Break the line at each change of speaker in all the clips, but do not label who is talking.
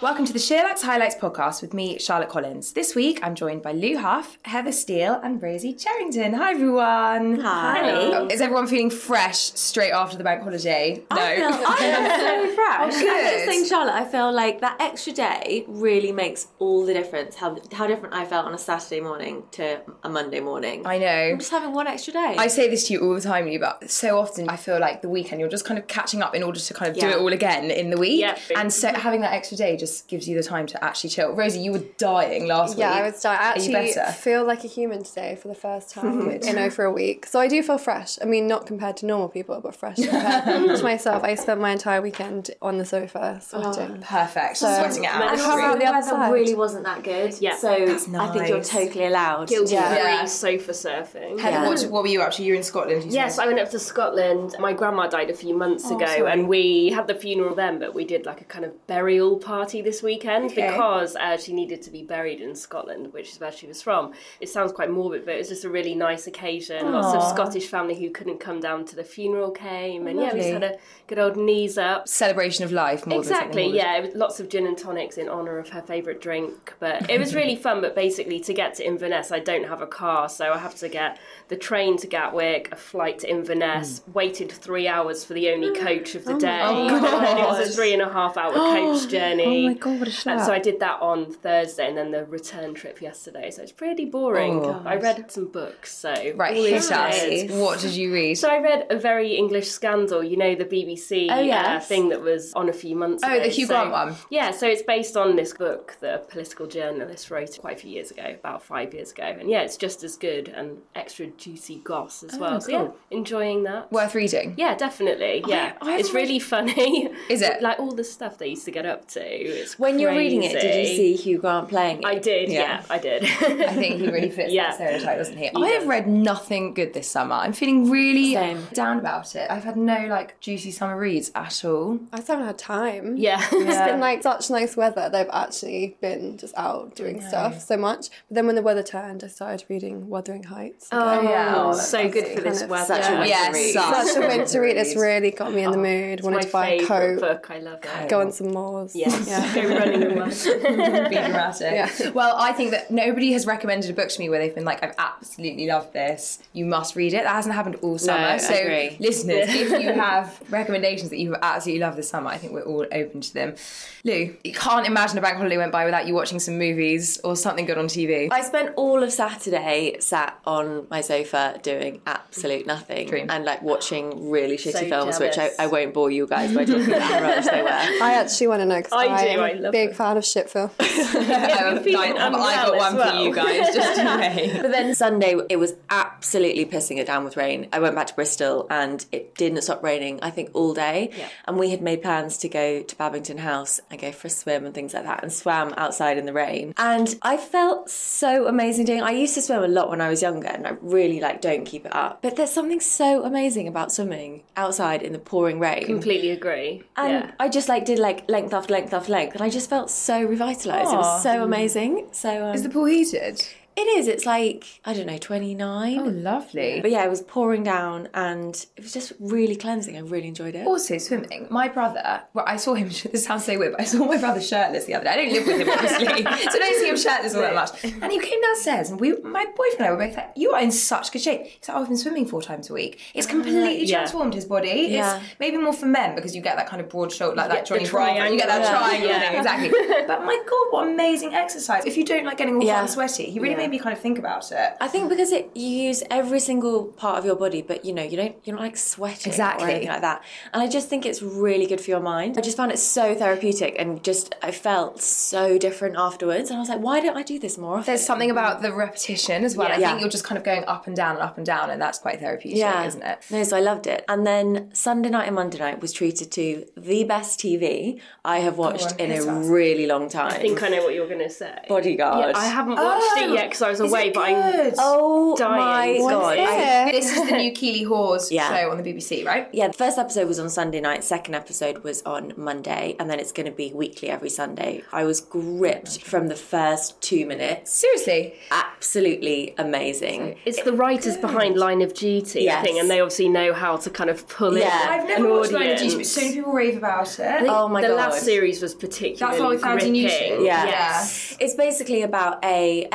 Welcome to the SheerLuxe Highlights podcast with me, Charlotte Collins. This week I'm joined by Lou Huff, Heather Steele, and Rosie Cherrington. Hi everyone.
Hi.
Oh, Is everyone feeling fresh straight after the bank holiday? No.
I feel, I feel so fresh. Oh, I was
good.
just saying, Charlotte, I feel like that extra day really makes all the difference. How how different I felt on a Saturday morning to a Monday morning.
I know.
I'm just having one extra day.
I say this to you all the time, Lou, but so often I feel like the weekend you're just kind of catching up in order to kind of do it all again in the week.
Yeah.
And so having that extra day just gives you the time to actually chill. Rosie, you were dying last
Yeah,
week.
Yeah, I was dying. I
Are you
actually
better?
feel like a human today for the first time in over a week. So I do feel fresh. I mean, not compared to normal people, but fresh compared to myself. I spent my entire weekend on the sofa sweating.
Oh, perfect. Sweating it out.
and
how
also
about
the
the
weather
other side?
really wasn't that good.
Yeah.
So
That's
I think you're totally allowed.
Guilty
Yeah.
free
Yeah.
sofa surfing.
Heather,
Yeah.
what, what were you up to? You were in Scotland, you
Yes,
said?
I went up to Scotland. My grandma died a few months oh, ago,
sorry.
and we had the funeral then, but we did like a kind of burial party this weekend
Okay.
because uh, she needed to be buried in Scotland, which is where she was from. It sounds quite morbid, but it was just a really nice occasion. Lots of Scottish family who couldn't come down to the funeral came, and yeah, we just had a good old knees up.
Celebration of life more
Exactly, yeah. It was lots of gin and tonics in honour of her favourite drink. But it was really fun. But basically, to get to Inverness, I don't have a car, so I have to get the train to Gatwick, a flight to Inverness, waited three hours for the only coach of the day.
Oh,
and it was a three and a half hour coach journey.
Oh my God, what a schlep.
so I did that on Thursday and then the return trip yesterday. So it's pretty boring.
Oh.
I read some books, so.
Right,
all
hit us. What did you read?
So I read a very English scandal, you know, the BBC
Oh,
uh, thing that was on a few months ago.
Oh,
ago.
the Hugh
So-
Grant one.
Yeah, so it's based on this book that a political journalist wrote quite a few years ago, about five years ago. And yeah, it's just as good and extra juicy goss as well. So yeah,
Oh, cool.
enjoying that.
Worth reading.
yeah, definitely. Yeah,
I haven't
it's really funny.
Is it?
like all the stuff they used to get up to? It's
When you're reading it, did you see Hugh Grant playing it?
I did. Yeah, I did.
I think he really fits
Yeah.
that stereotype, doesn't he? I
does.
have read nothing good this summer. I'm feeling really
Same.
down about it. I've had no like juicy summer reads at all.
I just haven't had time.
yeah.
It's been like such nice weather. They've actually been just out doing stuff so much. But then when the weather turned, I started reading Wuthering Heights.
Oh,
yeah. Oh,
so good for this
kind of
weather.
such a winter
Yes,
read.
such
Such a winter read. It's really got me in the
Oh,
mood. Wanted to buy a coat,
book. I love it.
go on some moors.
Yes,
Yeah.
Go running and run.
Be dramatic.
Yeah.
Well, I think that nobody has recommended a book to me where they've been like, I've absolutely loved this. You must read it. That hasn't happened all summer.
I
so,
agree.
listeners, if you have recommendations that you've absolutely loved this summer, I think we're all open to them. Lou, you can't imagine a bank holiday went by without you watching some movies or something good on TV.
I spent all of Saturday sat on my sofa doing absolute nothing
Dream.
and like watching really shitty
So
films, which I. I won't bore you guys by talking about how rubbish they were.
I actually want to know because
I do,
I'm
I
a
love
big
it.
fan of shit film.
I've,
feeling
I've- I've got one
as
for you guys, just you wait.
But then Sunday, it was absolutely pissing it down with rain. I went back to Bristol and it didn't stop raining, I think, all day.
Yeah.
And we had made plans to go to Babington House and go for a swim and things like that and swam outside in the rain. And I felt so amazing doing I used to swim a lot when I was younger and I really like don't keep it up. But there's something so amazing about swimming outside in the pouring rain.
Completely agree.
And
yeah.
I just like did like length after length after length, and I just felt so revitalized. It was so amazing. So um,
Is the pool heated?
It is. It's like I don't know, twenty nine.
Oh, lovely.
But yeah, it was pouring down, and it was just really cleansing. I really enjoyed it.
Also, swimming. My brother, well, I saw him, this sounds so weird, but I saw my brother shirtless the other day. I don't live with him, obviously, so I don't see him shirtless all that much. And he came downstairs, and we, my boyfriend and I were both like, You are in such good shape. He's like, Oh, I've been swimming four times a week. It's ah, completely
yeah.
transformed his body.
Yeah.
It's maybe more for men because you get that kind of broad shoulder, like that Johnny Bravo. You get that
triangle.
triangle
Yeah.
thing, exactly. But my God, what amazing exercise. If you don't like getting all
Yeah.
hot and sweaty, he really
Yeah.
Made me kind of think about it.
I think because it you use every single part of your body, but you know you don't you're not like sweating
Exactly.
or anything like that. And I just think it's really good for your mind. I just found it so therapeutic, and just I felt so different afterwards. And I was like, why don't I do this more often?
There's something about the repetition as well.
Yeah.
I
Yeah.
think you're just kind of going up and down and up and down, and that's quite therapeutic,
yeah,
isn't it?
No, so I loved it. And then Sunday night and Monday night was treated to the best TV I have watched
on,
in a really long time.
I think I know what you're going to say.
Bodyguard.
Yeah, I haven't watched
Oh,
it yet because because I was
Is
away,
it
but I'm
good?
Oh
Dying.
my god!
it?
I-
This is the new Keeley Hawes
Yeah.
show on the BBC, right?
yeah, the first episode was on Sunday night. Second episode was on Monday, and then it's going to be weekly every Sunday. I was gripped from the first two minutes.
Seriously.
Absolutely amazing.
It's the writers behind Line of Duty, I
Yes.
think, and they obviously know how to kind of pull in
Yeah.
I've never
an
watched Line of. Duty, but so many people rave about it.
Oh my
the
god!
last series was particularly
That's what we found on
gripping.
YouTube.
Yeah.
Yes.
It's basically about a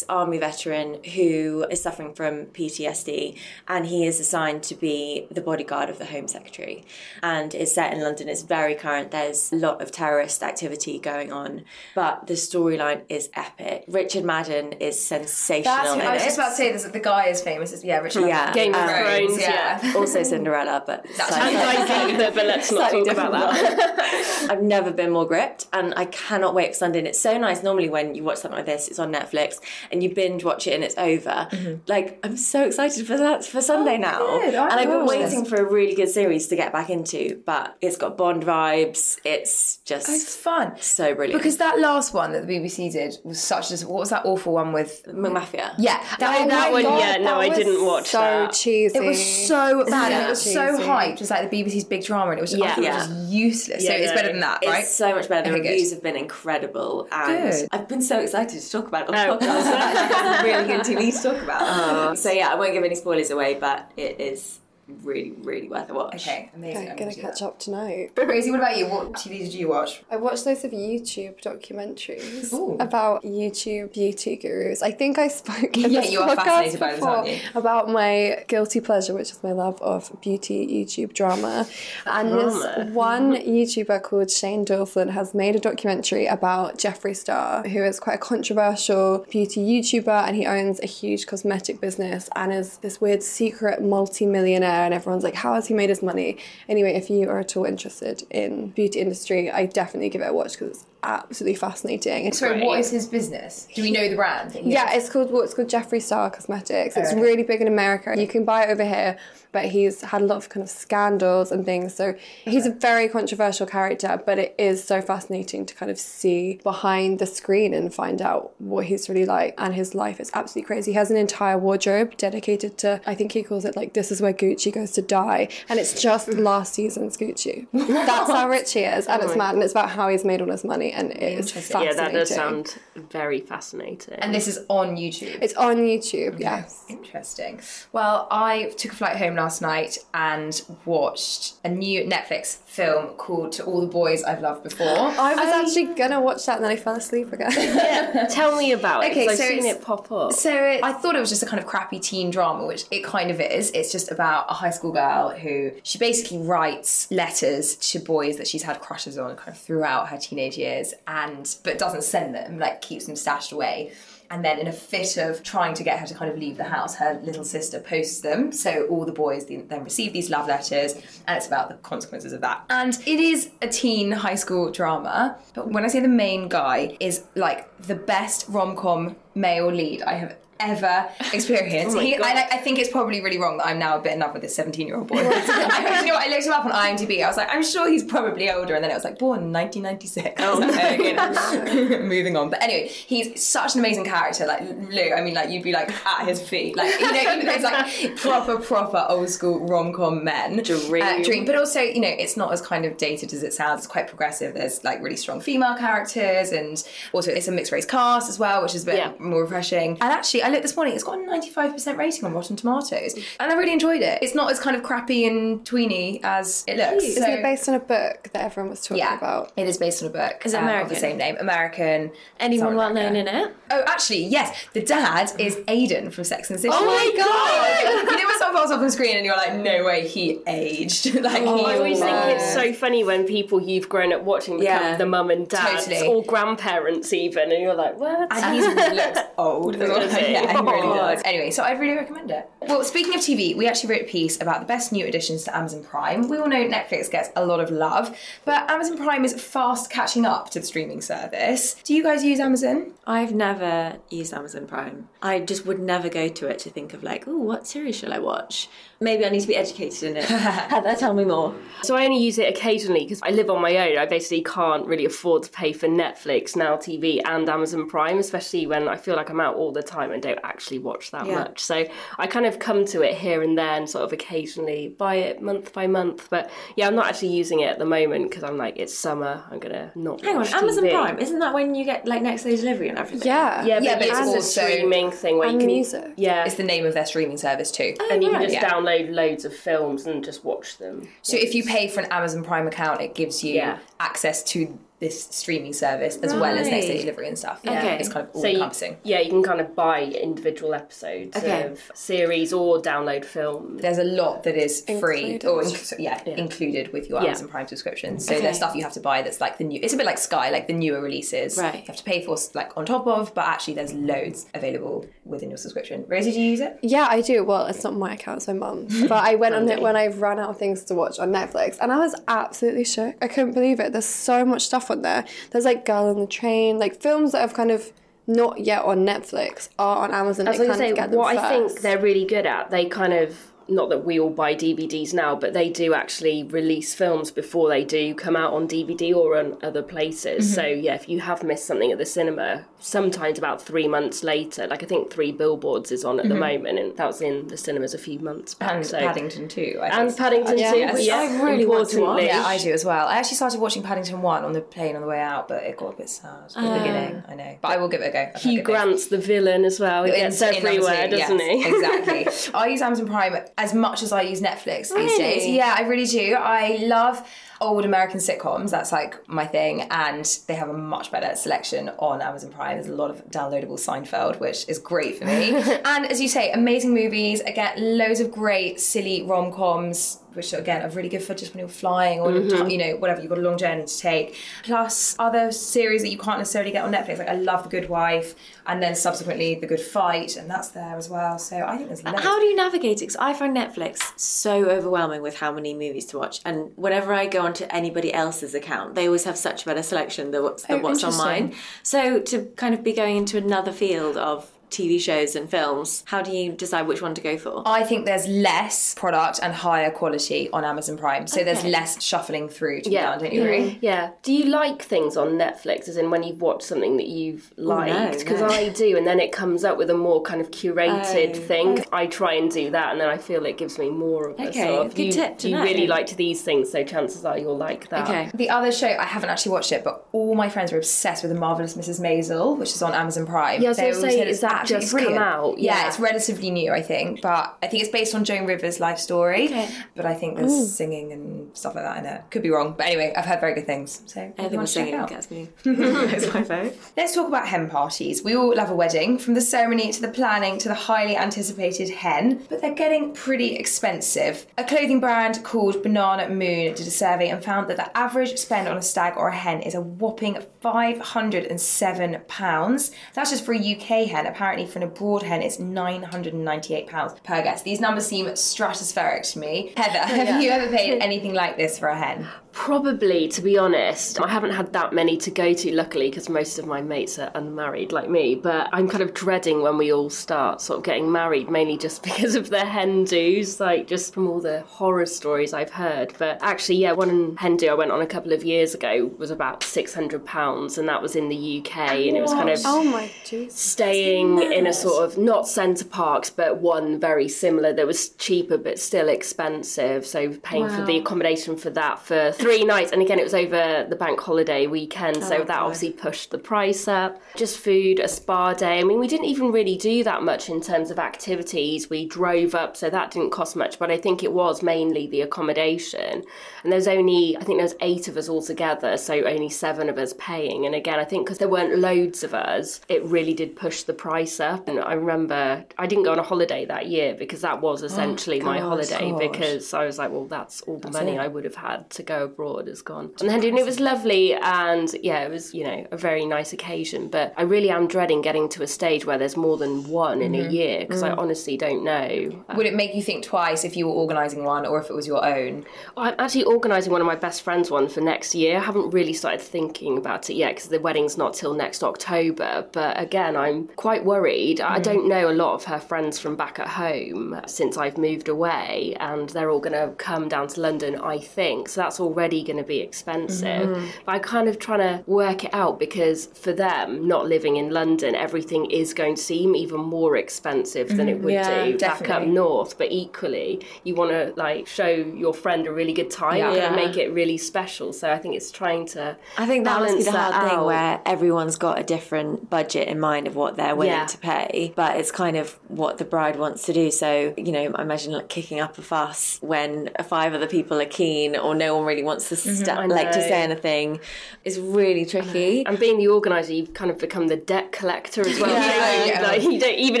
ex-army veteran who is suffering from PTSD and he is assigned to be the bodyguard of the Home Secretary. And it's set in London. It's very current. There's a lot of terrorist activity going on, but the storyline is epic. Richard Madden is sensational.
That's,
in
I was
it.
just about to say this. The guy is famous. It's, yeah, Richard.
Yeah.
Game of
Um,
Thrones, yeah.
also Cinderella, but
And
slightly-
I think but let's not talk about
different
that.
I've never been more gripped, and I cannot wait for Sunday. And it's so nice. Normally, when you watch something like this, it's on Netflix, and you binge watch it, and it's over. Mm-hmm. Like I'm so excited for that for Sunday oh, now,
good.
And I've been waiting for a really good series to get back into. But it's got Bond vibes. It's just oh,
It's fun.
so brilliant.
Because that last one that the BBC did was such a. What was that awful one with?
McMafia.
Yeah, that,
Oh, that one, yeah, no,
that
I didn't watch
so
that.
cheesy.
It was so bad. and
Yeah.
it was so hyped. It was like the BBC's big drama, and it was. I
Yeah.
thought it
Yeah.
was useless. so
Yeah,
it's
no.
better than that,
It's
right?
so much better. The
Okay, good.
reviews have been incredible, and
Good.
I've been so excited to talk about it on
Oh.
the podcast. Really good TV to talk about. Oh. so yeah, I won't give any spoilers away, but it is really, really worth a watch.
Okay, amazing.
I'm gonna catch up tonight.
But Rosie, what about you? What TV did you watch?
I watched loads of YouTube documentaries
Ooh.
about YouTube beauty gurus. I think I spoke in
Yeah,
this
you are
podcast
fascinated by this, aren't you?
about my guilty pleasure, which is my love of beauty YouTube drama. And
Drama.
this one YouTuber called Shane Dawson has made a documentary about Jeffree Star, who is quite a controversial beauty YouTuber, and he owns a huge cosmetic business and is this weird secret multi-millionaire. And everyone's like, how has he made his money? Anyway, if you are at all interested in beauty industry, I definitely give it a watch because it's absolutely fascinating.
So,
Great.
what is his business? Do we know the brand?
Yeah, it's called what's called Jeffree Star Cosmetics. It's oh,
okay.
really big in America. You can buy it over here, but he's had a lot of kind of scandals and things. So he's a very controversial character, but it is so fascinating to kind of see behind the screen and find out what he's really like. And his life is absolutely crazy. He has an entire wardrobe dedicated to, I think he calls it like, this is where Gucci goes to die. And it's just last season's Gucci. That's how rich he is. And oh it's mad. And it's about how he's made all his money. And it is
Interesting.
fascinating.
Yeah, that does sound very fascinating.
And this is on YouTube.
It's on YouTube, yes.
Interesting. Well, I took a flight home last night and watched a new Netflix film called To All the Boys I've Loved Before.
I was actually gonna watch that and then I fell asleep again. yeah.
Tell me about it.
Okay, so
I've seen it pop up.
So it, I thought it was just a kind of crappy teen drama, which it kind of is. It's just about a high school girl who she basically writes letters to boys that she's had crushes on kind of throughout her teenage years, and but doesn't send them, like keeps them stashed away. And then, in a fit of trying to get her to kind of leave the house, her little sister posts them. So all the boys then receive these love letters, and it's about the consequences of that. And it is a teen high school drama. But when I say the main guy is like the best rom com male lead I have ever experienced.
Oh
he, I, I think it's probably really wrong that I'm now a bit in love with this 17 year old boy. I, you know, what, I looked him up on IMDb. I was like, I'm sure he's probably older, and then it was like born in 1996. I was like, okay, no. moving on. But anyway, he's such an amazing character. Like Lou, I mean, like you'd be like at his feet, like you know, even those like proper, proper old school rom com men.
Dream.
Uh, dream. But also, you know, it's not as kind of dated as it sounds. It's quite progressive. There's like really strong female characters, and also it's a mixed race cast as well, which is a bit
Yeah.
More refreshing. And actually, I looked this morning. It's got a 95% rating on Rotten Tomatoes, and I really enjoyed it. It's not as kind of crappy and tweeny as it looks.
Isn't
So-
it based on a book that everyone was talking
yeah,
about?
it is based on a book.
Is it
um, Of
American?
the same name, American.
Anyone well known in it?
Oh, actually, yes. The dad is Aidan from Sex and the City.
Oh my
god! you know when someone pops up on screen and you're like, no way, he aged. like
Oh,
I
he
always think it's so funny when people you've grown up watching become
Yeah.
the mum and dad
Totally.
or grandparents even, and you're like, what?
And he's looks old as well.
Does he?
Yeah, really
Oh.
does. Anyway, so I'd really recommend it. Well, speaking of TV, we actually wrote a piece about the best new additions to Amazon Prime. We all know Netflix gets a lot of love, but Amazon Prime is fast catching up to the streaming service. Do you guys use Amazon?
I've never used Amazon Prime. I just would never go to it to think of like, oh, what series shall I watch? Maybe I need to be educated in it. Heather, tell me more.
So I only use it occasionally because I live on my own. I basically can't really afford to pay for Netflix, Now TV, and Amazon Prime, especially when I feel like I'm out all the time and don't actually watch that
Yeah.
much. So I kind of come to it here and there and sort of occasionally buy it month by month. But yeah, I'm not actually using it at the moment because I'm like, it's summer. I'm gonna not.
Hang on,
watch
Amazon Prime, isn't that when you get like next day delivery and everything?
Yeah.
Yeah, but,
Yeah, but
it's
it's
a streaming thing where
And
you can
music.
Yeah,
It's the name of their streaming service too.
Oh, and you can just
Yeah.
download loads of films and just watch them.
So if you pay for an Amazon Prime account, it gives you
Yeah.
access to this streaming service as well as next day delivery and stuff.
Okay.
It's kind of all
So you-
encompassing.
yeah, you can kind of buy individual episodes
Okay.
of series or download films.
There's a lot that is free
Included.
or inc- so, yeah, included with your
Yeah.
Amazon Prime subscription. So
Okay.
there's stuff you have to buy that's like the new. It's a bit like Sky, like the newer releases.
Right.
You have to pay for like on top of, but actually there's loads available within your subscription. Rosie, do you use it?
Yeah, I do. Well, it's not my account, it's my mum's. But I went on it when I've run out of things to watch on Netflix, and I was absolutely shook. I couldn't believe it. There's so much stuff there. There's like Girl on the Train, like films that have kind of not yet on Netflix are on Amazon.
I was going to say,
of get them
what I think they're really good at, they kind of, not that we all buy DVDs now, but they do actually release films before they do come out on DVD or on other places.
Mm-hmm.
So, yeah, if you have missed something at the cinema, sometimes about three months later, like I think Three Billboards is on at the moment, and that was in the cinemas a few months back.
And
so.
Paddington too.
And. Paddington
Yeah.
too,
Yes.
yeah,
I really want to watch.
Yeah, I do as well. I actually started watching Paddington 1 on the plane on the way out, but it got a bit sad at the beginning. I know. But I will give it a go. I've
Hugh. Grant's the villain as well. He
In-
gets everywhere, doesn't
yes,
he?
exactly. I use Amazon Prime as much as I use Netflix these
Really?
days. Yeah, I really do. I love old American sitcoms. That's like my thing, and they have a much better selection on Amazon Prime. There's a lot of downloadable Seinfeld, which is great for me. and as you say, amazing movies. I get loads of great silly rom coms. Which again are really good for just when you're flying or mm-hmm. you know whatever you've got a long journey to take. Plus other series that you can't necessarily get on Netflix. Like I love The Good Wife, and then subsequently The Good Fight, and that's there as well. So I think there's loads.
How do you navigate it? 'Cause I find Netflix so overwhelming with how many movies to watch. And whenever I go onto anybody else's account, they always have such a better selection than what's, than
Oh,
what's on mine. So to kind of be going into another field of TV shows and films, how do you decide which one to go for?
I think there's less product and higher quality on Amazon Prime, so there's less shuffling through to be
Yeah.
done. Don't you agree?
Yeah. Do you like things on Netflix, as in when you've watched something that you've liked? Because
no.
I do, and then it comes up with a more kind of curated
Oh,
thing. Oh. I try and do that, and then I feel it gives me more of a
Okay,
sort of.
good
you,
tip to
you
know.
really liked these things, so chances are you'll like that.
Okay.
The other show I haven't actually watched it, but all my friends are obsessed with the marvelous Mrs. Maisel, which is on Amazon Prime.
Yeah, I
They
say, is
it's
that
absolutely
just come out?
Yeah.
Yeah.
it's relatively new, I think, but I think it's based on Joan Rivers' life story.
Okay.
But I think there's singing and stuff like that in it. Could be wrong, but anyway, I've heard very good things. So
Anything
everyone
with
check it
singing
out.
gets me. That's my vote.
Let's talk about hen parties. We all love a wedding, from the ceremony to the planning to the highly anticipated hen, but they're getting pretty expensive. A clothing brand called Banana Moon did a survey and found that the average spend on a stag or a hen is a whopping £507. That's just for a UK hen. Apparently, for an abroad hen, it's £998 per guest. These numbers seem stratospheric to me. Heather, oh, have you ever paid anything like this for a hen?
Probably, to be honest, I haven't had that many to go to, luckily, because most of my mates are unmarried like me. But I'm kind of dreading when we all start sort of getting married, mainly just because of the hen do's, like just from all the horror stories I've heard. But actually, yeah, one hen do I went on a couple of years ago was about £600, and that was in the UK, and it was kind of
Oh my Jesus.
staying in a sort of not Center Parcs but one very similar that was cheaper but still expensive so paying for the accommodation for that for three nights and again it was over the bank holiday weekend so that obviously pushed the price up. Just food a spa day. I mean we didn't even really do that much in terms of activities. We drove up so that didn't cost much but i think it was mainly the accommodation. And there's only i think there was eight of us all together so only seven of us paying. And again i think because there weren't loads of us it really did push the price up. And i remember i didn't go on a holiday that year because that was essentially my holiday
gosh.
because i was like well that's all the money i would have had to go abroad has gone. And then and it was lovely, and yeah, it was you know a very nice occasion. But I really am dreading getting to a stage where there's more than one in a mm-hmm. year because I mm-hmm. honestly don't know.
Would it make you think twice if you were organising one or if it was your own?
I'm actually organising one of my best friends one for next year. I haven't really started thinking about it yet because the wedding's not till next October. But again, I'm quite worried. I mm-hmm. don't know a lot of her friends from back at home since I've moved away, and they're all going to come down to London, I think. So that's already going to be expensive. Mm-hmm. But I kind of trying to work it out because for them, not living in London, everything is going to seem even more expensive than it mm-hmm. would
Yeah,
do back up north. But equally, you want to like show your friend a really good time
Yeah.
and
Yeah.
make it really special. So I think it's trying to.
I think that must be the hard thing
out.
where everyone's got a different budget in mind of what they're willing to pay, but it's kind of what the bride wants to do. So, you know, I imagine like kicking up a fuss when five other people are keen or no one really wants to sta-
I
like to say anything is really tricky.
And being the organizer, you've kind of become the debt collector as well.
Yeah, yeah.
Like, you don't, even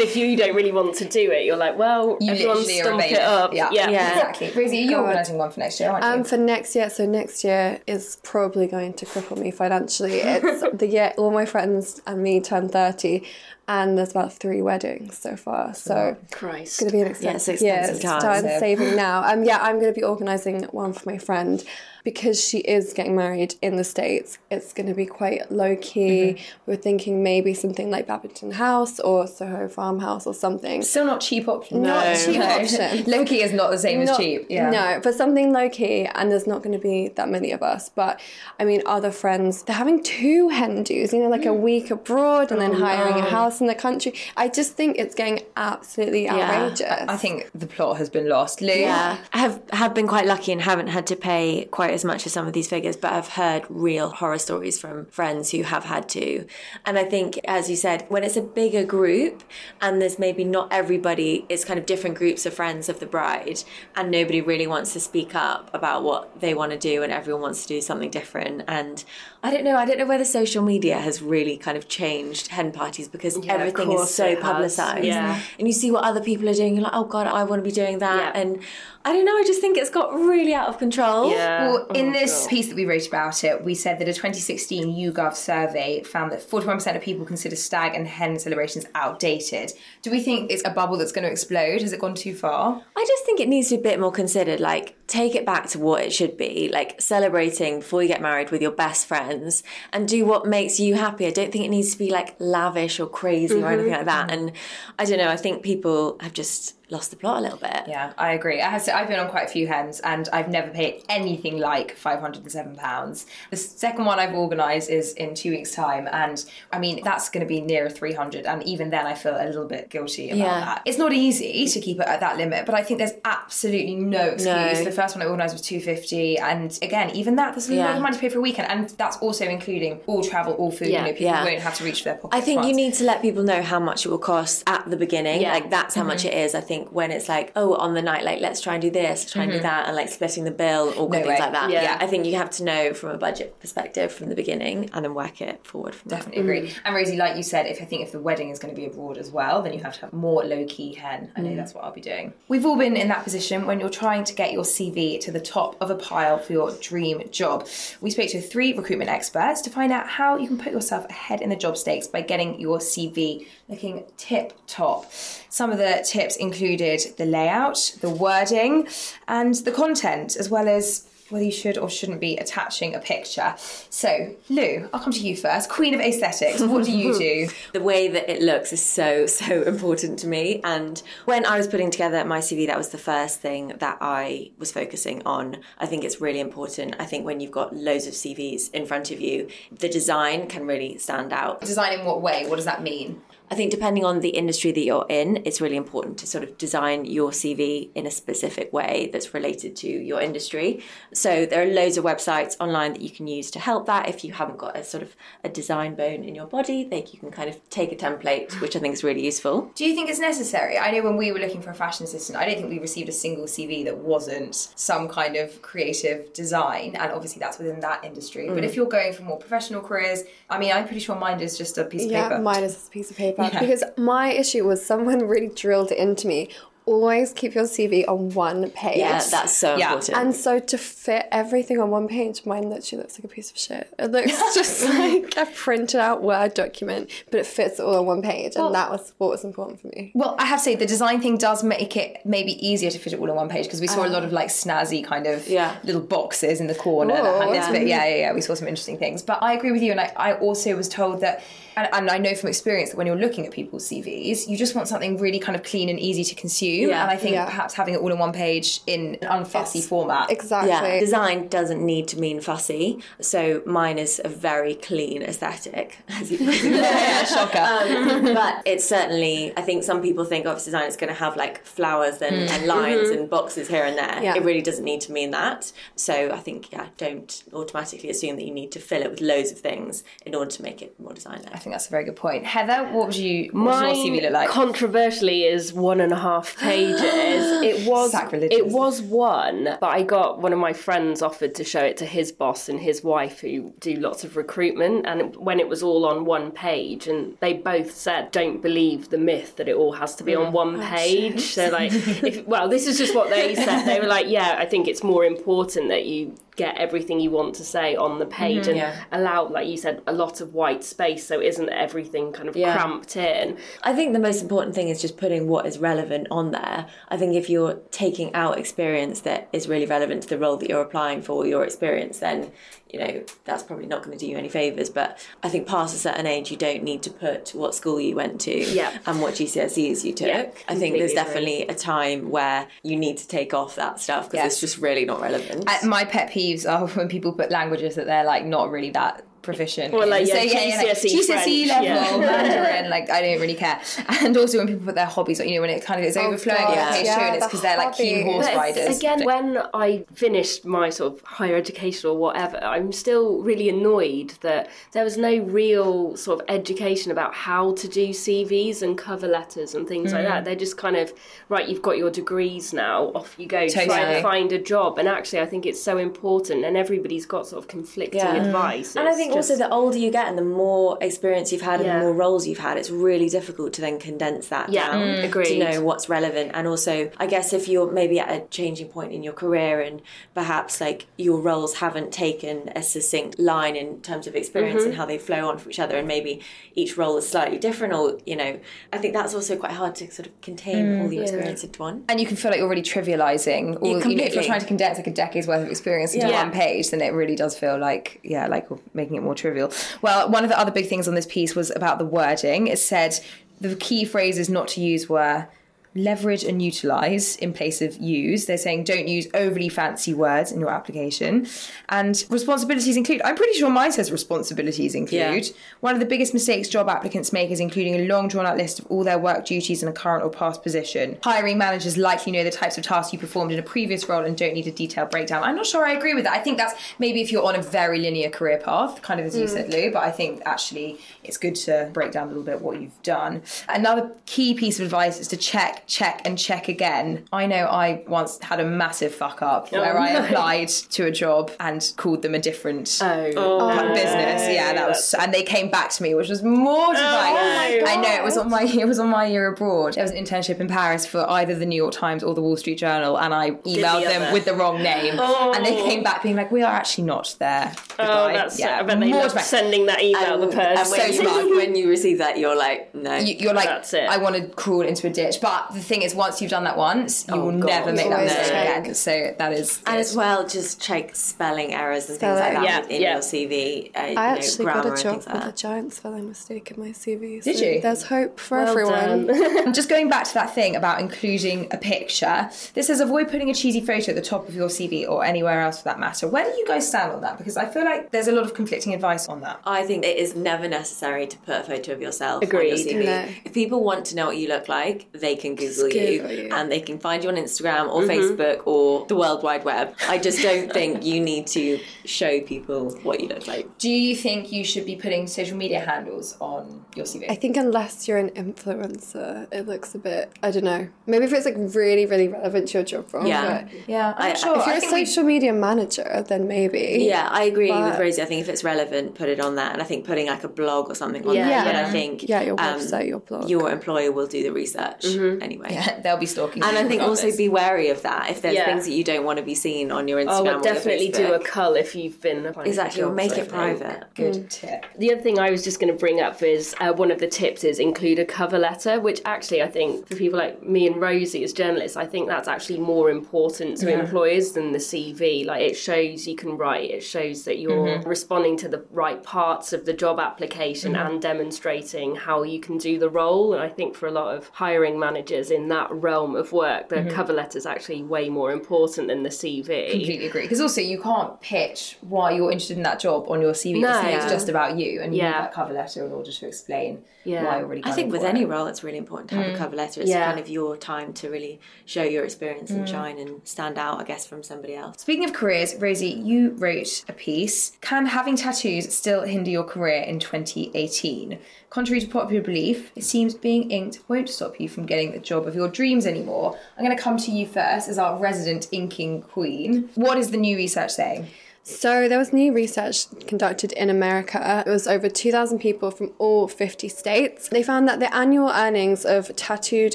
if you don't really want to do it, you're like, well,
You
everyone
literally are a
it up.
Yeah.
yeah.
Yeah.
Exactly. Rosie, you're organising one for next year, aren't you?
Um, for next year, so next year is probably going to cripple me financially. It's the year all my friends and me turn thirty, and there's about three weddings so far. So
Christ.
it's going to be an
Yeah, it's
expensive year.
expensive
Start
times.
saving now. Um, yeah, I'm going to be organising one for my friend because she is getting married in the states. It's going to be quite low key. Mm-hmm. We're thinking maybe something like Babington House or Soho Farmhouse or something.
Still not cheap option.
Not
No.
option.
Low key is not the same as cheap. Yeah.
No, but something low key, and there's not going to be that many of us. But I mean, other friends, they're having two hen do's, you know, like a mm. week abroad and then oh, hiring a house in the country. I just think it's getting absolutely outrageous.
I think the plot has been lost. Lou?
Yeah, I have have been quite lucky and haven't had to pay quite as much as some of these figures, but I've heard real horror stories from friends who have had to. And I think, as you said, when it's a bigger group and there's maybe not everybody, it's kind of different groups of friends of the bride, and nobody really wants to speak up about what they want to do, and everyone wants to do something different. And I don't know, I don't know whether social media has really kind of changed hen parties because
Yeah,
everything is so publicised.
Yeah.
And you see what other people are doing, you're like, oh God, I want to be doing that.
Yeah.
And I don't know, I just think it's got really out of control.
Yeah.
Well, Oh, in
Oh,
this
God.
piece that we wrote about it, we said that a 2016 YouGov survey found that 41% of people consider stag and hen celebrations outdated. Do we think it's a bubble that's going to explode? Has it gone too far?
I just think it needs to be a bit more considered. Like, take it back to what it should be. Like, celebrating before you get married with your best friends and do what makes you happy. I don't think it needs to be like lavish or crazy or mm-hmm. anything like that. Mm-hmm. And I don't know, I think people have just lost the plot a little bit.
Yeah, I agree. I have to, I've been on quite a few hens and I've never paid anything like £507. The second one I've organised is in two weeks' time and I mean, that's going to be nearer 300 and even then I feel a little bit guilty about
Yeah.
that. It's not easy to keep it at that limit, but I think there's absolutely no excuse.
No.
The first one I organised was 250 and again, even that, there's a lot
Yeah.
of money to pay for a weekend and that's also including all travel, all food,
Yeah.
you know, people
Yeah.
won't have to reach for their pockets.
I think you need to let people know how much it will cost at the beginning. Like that's how much mm-hmm. it is. I think when it's like, oh, on the night, like let's try and do this, try and do mm-hmm. that, and like splitting the bill, or
No
things
way.
like that.
Yeah.
I think you have to know from a budget perspective from the beginning, and then work it forward from there.
Definitely agree. Mm. And Rosie, like you said, if I think if the wedding is going to be abroad as well, then you have to have more low key hen. I know mm. that's what I'll be doing. We've all been in that position when you're trying to get your CV to the top of a pile for your dream job. We spoke to three recruitment experts to find out how you can put yourself ahead in the job stakes by getting your CV looking tip top. Some of the tips included the layout, the wording, and the content, as well as whether you should or shouldn't be attaching a picture. So, Lou, I'll come to you first. Queen of aesthetics, what do you do?
the way that it looks is so so important to me and when i was putting together my cv that was the first thing that i was focusing on i think it's really important i think when you've got loads of cvs in front of you the design can really stand out
Design in what way? What does that mean?
I think depending on the industry that you're in, it's really important to sort of design your CV in a specific way that's related to your industry. So there are loads of websites online that you can use to help that. If you haven't got a sort of a design bone in your body, then you can kind of take a template, which I think is really useful.
Do you think it's necessary? I know when we were looking for a fashion assistant, I don't think we received a single CV that wasn't some kind of creative design, and obviously that's within that industry. But mm. if you're going for more professional careers, I mean, I'm pretty sure mine is just a piece of
Yeah,
paper.
mine is a piece of paper
Yeah.
because my issue was someone really drilled into me. Always keep your CV on one page.
Yeah, that's so
Yeah.
important.
And so to fit everything on one page, mine literally looks like a piece of shit. It looks just like a printed out Word document, but it fits all on one page, and that was what was important for me.
Well, I have to say the design thing does make it maybe easier to fit it all on one page because we saw a ah. lot of like snazzy kind of
Yeah.
little boxes in the corner that had
Ooh.
this oh, bit. Yeah, yeah, yeah. We saw some interesting things. But I agree with you, and I, I also was told that, and, and I know from experience that when you're looking at people's CVs, you just want something really kind of clean and easy to consume.
Yeah.
And I think
Yeah.
perhaps having it all in one page in an unfussy
Yes.
format.
Exactly.
Yeah, design doesn't need to mean fussy. So mine is a very clean aesthetic, as you
Yeah, shocker.
um, but it's certainly. I think some people think office design is going to have like flowers and, and lines and boxes here and there.
Yeah.
It really doesn't need to mean that. So I think yeah, don't automatically assume that you need to fill it with loads of things in order to make it more design
I think that's a very good point. Heather, what would you what does your CV look like?
controversially is one and a half pages. it was
Sacrilegious.
it was one, but I got one of my friends offered to show it to his boss and his wife who do lots of recruitment and when it was all on one page and they both said don't believe the myth that it all has to be on mm. one oh, page. So like if well this is just what they said. They were like, Yeah, I think it's more important that you get everything you want to say on the page and
Yeah.
allow like you said a lot of white space so isn't everything kind of
Yeah.
cramped in
I think the most important thing is just putting what is relevant on there. I think if you're taking out experience that is really relevant to the role that you're applying for, your experience, then you know that's probably not going to do you any favors. But I think past a certain age, you don't need to put what school you went to
Yeah.
and what GCSEs you took.
Yeah,
I think
completely
there's
agree.
definitely a time where you need to take off that stuff because
Yes.
it's just really not relevant.
Uh, my pet peeves are when people put languages that they're like not really that proficient.
Or,
in.
like,
So,
yeah,
like,
GCSE
GCSE
French,
E level
yeah.
Mandarin. Like I don't really care. And also when people put their hobbies, on, you know, when it kind of is overflowing
God,
on page two,
yeah,
and it's
the
because they're like keen horse
But
riders.
Again, when I finished my sort of higher education or whatever, I'm still really annoyed that there was no real sort of education about how to do CVs and cover letters and things like
Mm.
that. They're just kind of, right, you've got your degrees now, off you go, try
Totally.
and find a job. And actually, I think it's so important, and everybody's got sort of conflicting
Yeah. Mm.
advice.
And I think
just-
also the older you get and the more experience you've had and
Yeah.
the more roles you've had, it's really difficult to then condense that
Yeah,
down
Mm.
to
agreed.
know what's relevant. And also, I guess if you're maybe at a changing point in your career and perhaps like your roles haven't taken a succinct line in terms of experience
Mm-hmm.
and how they flow on from each other, and maybe each role is slightly different, or you know, I think that's also quite hard to sort of contain all your experience into one.
and you can feel like you're really trivializing or you know, if you're trying to condense like a decade's worth of experience into
Yeah.
one page then it really does feel like yeah like making it more trivial. Well one of the other big things on this piece was about the wording. It said the key phrases not to use were leverage and utilize in place of use. They're saying don't use overly fancy words in your application. And responsibilities include, I'm pretty sure mine says responsibilities include.
Yeah.
One of the biggest mistakes job applicants make is including a long drawn out list of all their work duties in a current or past position. Hiring managers likely know the types of tasks you performed in a previous role and don't need a detailed breakdown. I'm not sure I agree with that. I think that's maybe if you're on a very linear career path, kind of as you mm. said, Lou, but I think actually it's good to break down a little bit what you've done. Another key piece of advice is to check check, and check again. I know I once had a massive fuck up oh, where I applied to a job and called them a different
Oh, oh
business. Yeah, that was, and they came back to me, which was mortifying.
Oh
I know it was on my it was on my year abroad. It was an internship in Paris for either the New York Times or the Wall Street Journal, and I emailed them
other.
with the wrong name, and they oh. came back being like, "We are actually not there."
Oh, that's
yeah,
I bet they love sending that email. the
And
person.
when,
So
you,
smart.
when you receive that, you're like, no.
You- You're like,
That's it.
I want to crawl into a ditch. But the thing is, once you've done that once, you
Oh,
will
God.
never make that mistake again. So that is.
and
good.
as well, just check spelling errors and
Spelling.
things like that
Yeah,
in
yeah.
your CV. Uh, you know,
I actually got a job
things like
with a giant spelling mistake in my CV.
Did you?
There's hope for
Well
everyone.
done.
Just going back to that thing about including a picture, this says avoid putting a cheesy photo at the top of your CV or anywhere else for that matter. Where do you guys stand on that? Because I feel like there's a lot of conflicting advice on that.
I think it is never necessary to put a photo of yourself
Agreed.
on your CV.
No.
If people want to know what you look like, they can Google
Google you.
and they can find you on Instagram or Facebook or the World Wide Web. I just don't think you need to show people what you look like.
Do you think you should be putting social media handles on your CV?
I think unless you're an influencer, it looks a bit. I don't know. Maybe if it's like really, really relevant to your job role.
Yeah.
yeah, I'm
I-
sure.
If you're
I
a
think we-
social media manager, then maybe.
Yeah, I agree with
But-
Rosie. I think if it's relevant, put it on that. And I think putting like a blog or something on
Yeah.
there. But
Yeah.
I think
Yeah, your
um,
website, your blog.
your employer will do the research anyway. anyway.
They'll be stalking.
And I think also be wary of that. If there's
Yeah.
things that you don't want to be seen on your oh, Instagram,
I
or
would
your
definitely do a cull if you've been
exactly, or make it private.
good mm. tip.
The other thing I was just going to bring up is uh, one of the tips is include a cover letter, which actually I think for people like me and Rosie as journalists, I think that's actually more important to employers than the CV. Like it shows you can write, it shows that you're mm-hmm. responding to the right parts of the job application mm-hmm. and demonstrating how you can do the role. And I think for a lot of hiring managers in that realm of work, the mm-hmm. cover letter is actually way more important than the CV.
Completely agree. Because also you can't pitch why you're interested in that job on your CV. because
No.
it's just about you, and you
Yeah.
need that cover letter in order to explain
Yeah.
why you're really.
I think with any role, it's really important to have a mm. cover letter. It's
Yeah.
kind of your time to really show your experience and mm. shine and stand out, I guess, from somebody else.
Speaking of careers, Rosie, you wrote a piece. Can having tattoos still hinder your career in 2018? Contrary to popular belief, it seems being inked won't stop you from getting the job of your dreams anymore. I'm going to come to you first as our resident inking queen. What is the new research saying?
So there was new research conducted in America. It was over 2,000 people from all 50 states. They found that the annual earnings of tattooed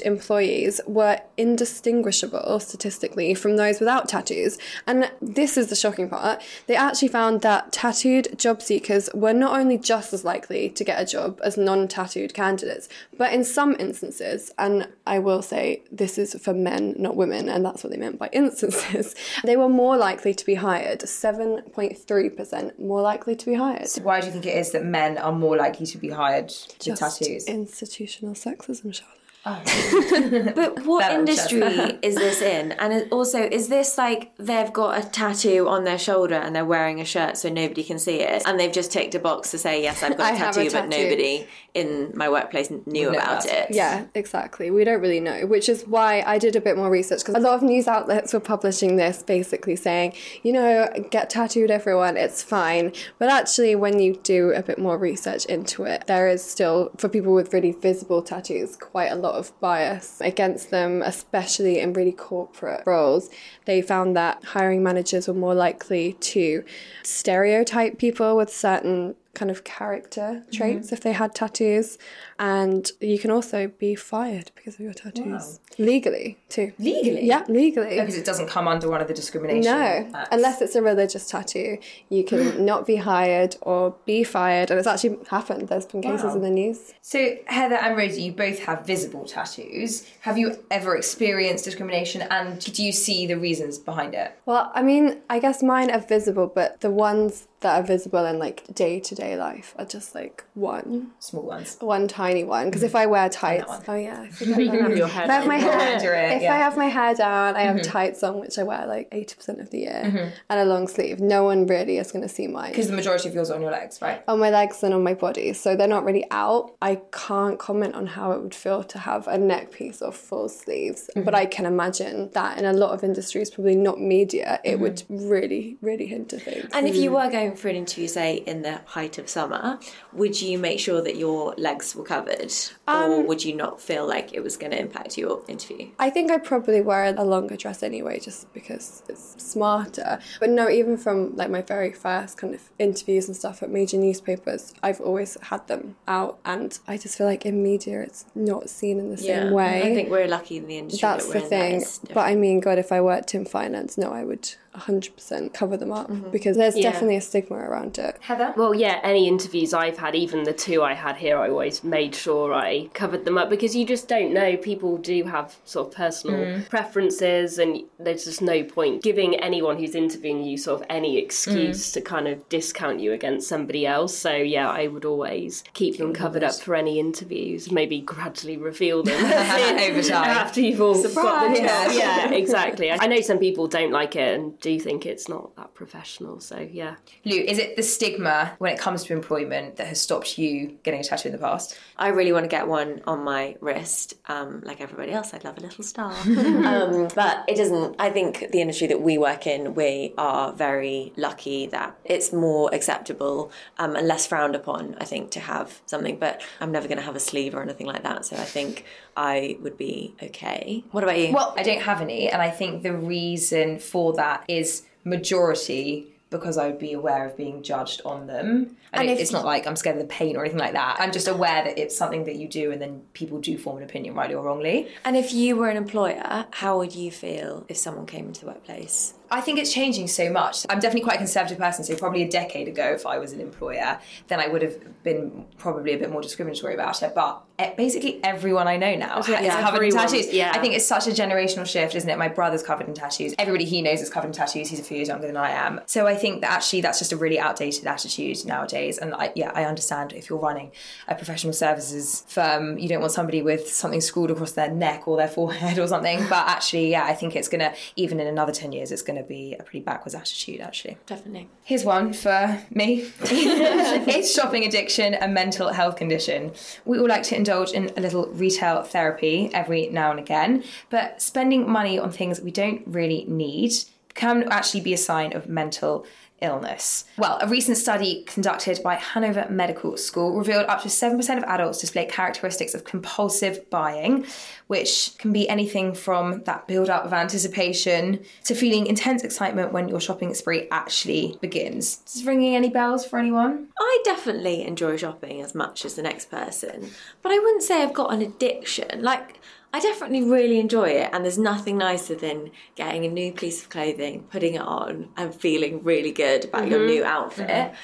employees were indistinguishable statistically from those without tattoos. And this is the shocking part. They actually found that tattooed job seekers were not only just as likely to get a job as non-tattooed candidates, but in some instances, and I will say this is for men, not women, and that's what they meant by instances, they were more likely to be hired. 7.3% more likely to be hired.
So why do you think it is that men are more likely to be hired to
Just
tattoos?
Institutional sexism, Charlotte. Oh.
But what industry is this in? And also, is this like they've got a tattoo on their shoulder and they're wearing a shirt so nobody can see it? And they've just ticked a box to say, yes, I've got a
have a
tattoo, but nobody in my workplace knew about
about
it.
Yeah, exactly. We don't really know, which is why I did a bit more research because a lot of news outlets were publishing this basically saying, you know, get tattooed, everyone, it's fine. But actually, when you do a bit more research into it, there is still, for people with really visible tattoos, quite a lot of bias against them, especially in really corporate roles. They found that hiring managers were more likely to stereotype people with certain kind of character mm-hmm. traits if they had tattoos and you can also be fired because of your tattoos legally too
Legally?
yeah legally
Because it doesn't come under one of the discrimination.
no
acts.
unless it's a religious tattoo you can not be hired or be fired and it's actually happened there's been cases
Wow.
in the news
So, Heather and Rosie, you both have visible tattoos. Have you ever experienced discrimination and do you see the reasons behind it?
well i mean i guess mine are visible but the ones that are visible in like day-to-day life are just like one
Small ones.
one tiny one because if I wear tights, oh yeah, I forget that now. If
head
I have my hair,
it,
if
yeah.
I have my hair down, I have mm-hmm. tights on, which I wear like eighty percent of the year, mm-hmm. and a long sleeve. No one really is going to see mine
Because the majority of yours are on your legs, right?
on my legs and on my body, so they're not really out. I can't comment on how it would feel to have a neck piece or full sleeves, mm-hmm. but I can imagine that in a lot of industries, probably not media, it would really, really hinder things.
And if you mm. were going for an interview, say in the height of summer, would you make sure that your legs were covered, or um, would you not feel like it was going to impact your interview?
I think I'd probably wear a longer dress anyway, just because it's smarter. But no, even from like my very first kind of interviews and stuff at major newspapers, I've always had them out, and I just feel like in media it's not seen in the same way.
I think we're lucky in the industry.
that's
that
the
in that
thing. But I mean, God, if I worked in finance, no, I would 100% cover them up mm-hmm. because there's
Yeah.
definitely a stigma around it.
Heather?
Well, yeah, any interviews I've had, even the two I had here, I always made sure I covered them up because you just don't know. People do have sort of personal mm. preferences, and there's just no point giving anyone who's interviewing you sort of any excuse mm. to kind of discount you against somebody else. So, yeah, I would always keep them covered up for any interviews, maybe gradually reveal them
Over time.
after you've all got the
Surprise.
job. Yeah, exactly. I know some people don't like it and do you think it's not that professional, so yeah.
Lou, is it the stigma when it comes to employment that has stopped you getting a tattoo in the past?
I really want to get one on my wrist, um, like everybody else. I'd love a little star. um, but it doesn't. I think the industry that we work in, we are very lucky that it's more acceptable um, and less frowned upon, I think, to have something. But I'm never going to have a sleeve or anything like that. So I think I would be okay. What about you?
Well, I don't have any, and I think the reason for that is majority because I would be aware of being judged on them. And,
And
it- it's not like I'm scared of the pain or anything like that. I'm just aware that it's something that you do and then people do form an opinion, rightly or wrongly.
And if you were an employer, how would you feel if someone came into the workplace?
I think it's changing so much. I'm definitely quite a conservative person, so probably a decade ago, if I was an employer, then I would have been probably a bit more discriminatory about it. But basically, everyone I know now is
yeah,
covered in tattoos.
yeah.
I think it's such a generational shift, isn't it? My brother's covered in tattoos. Everybody he knows is covered in tattoos. He's a few years younger than I am. So I think that actually that's just a really outdated attitude nowadays. And I, yeah, I understand if you're running a professional services firm, you don't want somebody with something scrawled across their neck or their forehead or something. But actually, yeah, I think it's gonna even in another ten years, it's gonna be a pretty backwards attitude. Actually,
Definitely.
here's one for me: is shopping addiction a mental health condition? We all like to indulge in a little retail therapy every now and again, but spending money on things we don't really need can actually be a sign of mental illness. Well, a recent study conducted by Hanover Medical School revealed up to 7% of adults display characteristics of compulsive buying, which can be anything from that build up of anticipation to feeling intense excitement when your shopping spree actually begins. Is this ringing any bells for anyone?
I definitely enjoy shopping as much as the next person, but I wouldn't say I've got an addiction. Like, I definitely really enjoy it, and there's nothing nicer than getting a new piece of clothing, putting it on, and feeling really good about your mm-hmm. new outfit. Mm-hmm.